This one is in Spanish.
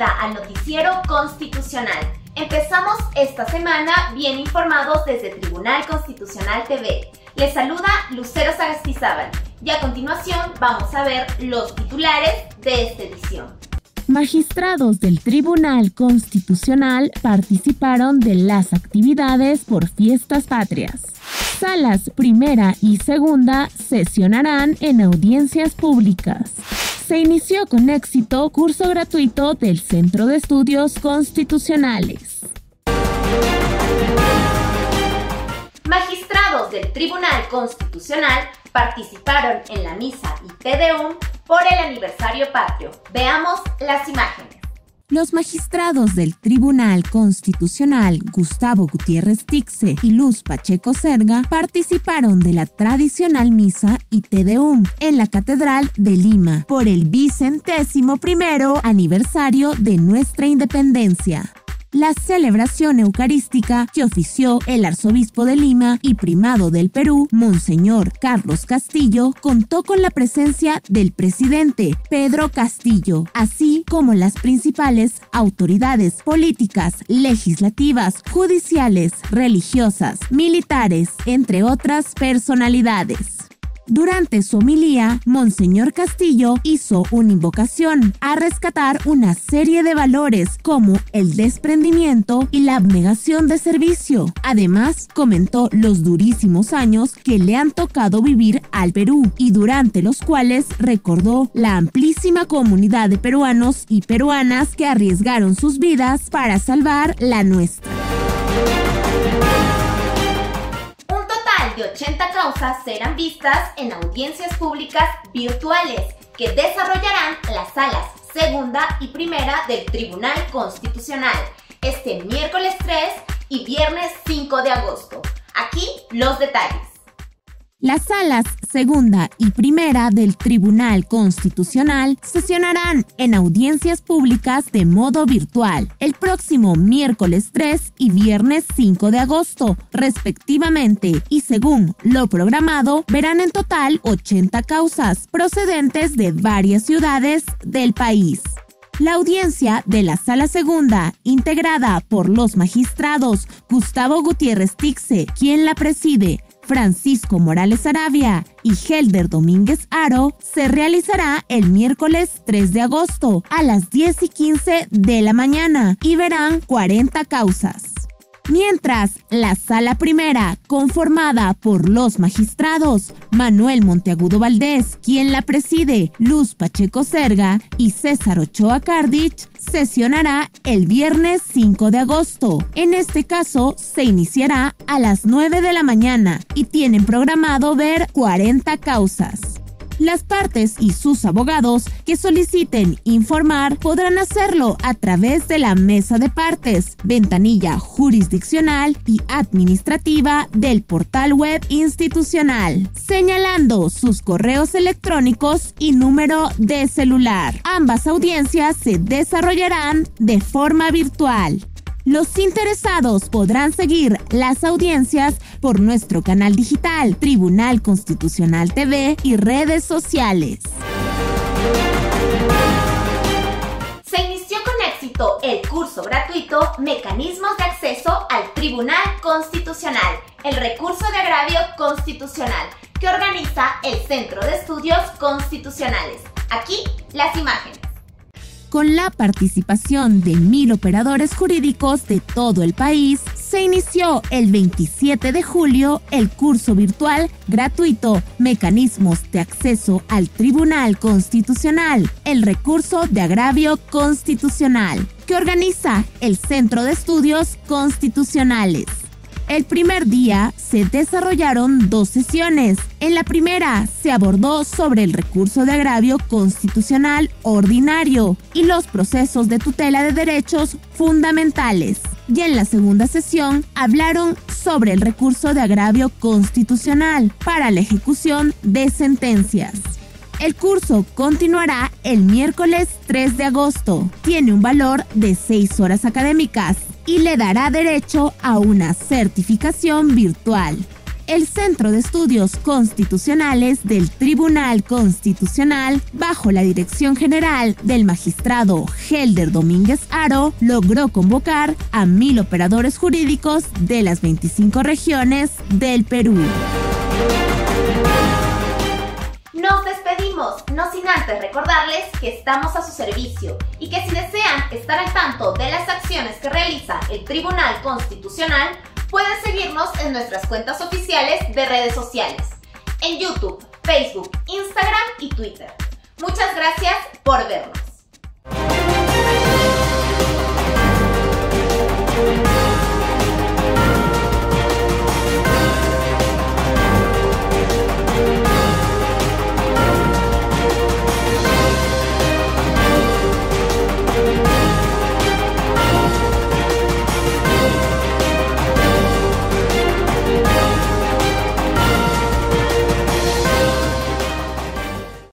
Al noticiero constitucional. Empezamos esta semana bien informados desde Tribunal Constitucional TV. Les saluda Lucero Sagastizábal y a continuación vamos a ver los titulares de esta edición. Magistrados del Tribunal Constitucional participaron de las actividades por fiestas patrias. Salas primera y segunda sesionarán en audiencias públicas. Se inició con éxito curso gratuito del Centro de Estudios Constitucionales. Magistrados del Tribunal Constitucional participaron en la misa y Tedeum por el aniversario patrio. Veamos las imágenes. Los magistrados del Tribunal Constitucional Gustavo Gutiérrez Tixe y Luz Pacheco Serga participaron de la tradicional misa y Tedeum en la Catedral de Lima por el vicentésimo primero aniversario de nuestra independencia la celebración eucarística que ofició el arzobispo de Lima y primado del Perú, Monseñor Carlos Castillo, contó con la presencia del presidente Pedro Castillo, así como las principales autoridades políticas, legislativas, judiciales, religiosas, militares, entre otras personalidades. Durante su homilía, Monseñor Castillo hizo una invocación a rescatar una serie de valores como el desprendimiento y la abnegación de servicio. Además, comentó los durísimos años que le han tocado vivir al Perú y durante los cuales recordó la amplísima comunidad de peruanos y peruanas que arriesgaron sus vidas para salvar la nuestra. 80 causas serán vistas en audiencias públicas virtuales que desarrollarán las salas segunda y primera del Tribunal Constitucional este miércoles 3 y viernes 5 de agosto. Aquí los detalles. Las salas segunda y primera del Tribunal Constitucional sesionarán en audiencias públicas de modo virtual el próximo miércoles 3 y viernes 5 de agosto, respectivamente, y según lo programado, verán en total 80 causas procedentes de varias ciudades del país. La audiencia de la Sala Segunda, integrada por los magistrados Gustavo Gutiérrez Tixe, quien la preside, Francisco Morales Arabia y Helder Domínguez Aro se realizará el miércoles 3 de agosto a las 10 y 15 de la mañana y verán 40 causas. Mientras, la sala primera, conformada por los magistrados Manuel Monteagudo Valdés, quien la preside, Luz Pacheco Serga y César Ochoa Cardich, sesionará el viernes 5 de agosto. En este caso, se iniciará a las 9 de la mañana y tienen programado ver 40 causas. Las partes y sus abogados que soliciten informar podrán hacerlo a través de la mesa de partes, ventanilla jurisdiccional y administrativa del portal web institucional, señalando sus correos electrónicos y número de celular. Ambas audiencias se desarrollarán de forma virtual. Los interesados podrán seguir las audiencias por nuestro canal digital, Tribunal Constitucional TV y redes sociales. Se inició con éxito el curso gratuito Mecanismos de acceso al Tribunal Constitucional, el recurso de agravio constitucional que organiza el Centro de Estudios Constitucionales. Aquí las imágenes con la participación de mil operadores jurídicos de todo el país, se inició el 27 de julio el curso virtual gratuito Mecanismos de acceso al Tribunal Constitucional, el recurso de agravio constitucional, que organiza el Centro de Estudios Constitucionales. El primer día se desarrollaron dos sesiones. En la primera se abordó sobre el recurso de agravio constitucional ordinario y los procesos de tutela de derechos fundamentales. Y en la segunda sesión hablaron sobre el recurso de agravio constitucional para la ejecución de sentencias. El curso continuará el miércoles 3 de agosto. Tiene un valor de 6 horas académicas y le dará derecho a una certificación virtual. el Centro de Estudios Constitucionales del Tribunal Constitucional, bajo la dirección general del magistrado Helder Domínguez Aro, logró convocar a mil operadores jurídicos de las 25 regiones del Perú. despedimos, no sin antes recordarles que estamos a su servicio y que si desean estar al tanto de las acciones que realiza el Tribunal Constitucional, pueden seguirnos en nuestras cuentas oficiales de redes sociales, en YouTube, Facebook, Instagram y Twitter. Muchas gracias por vernos.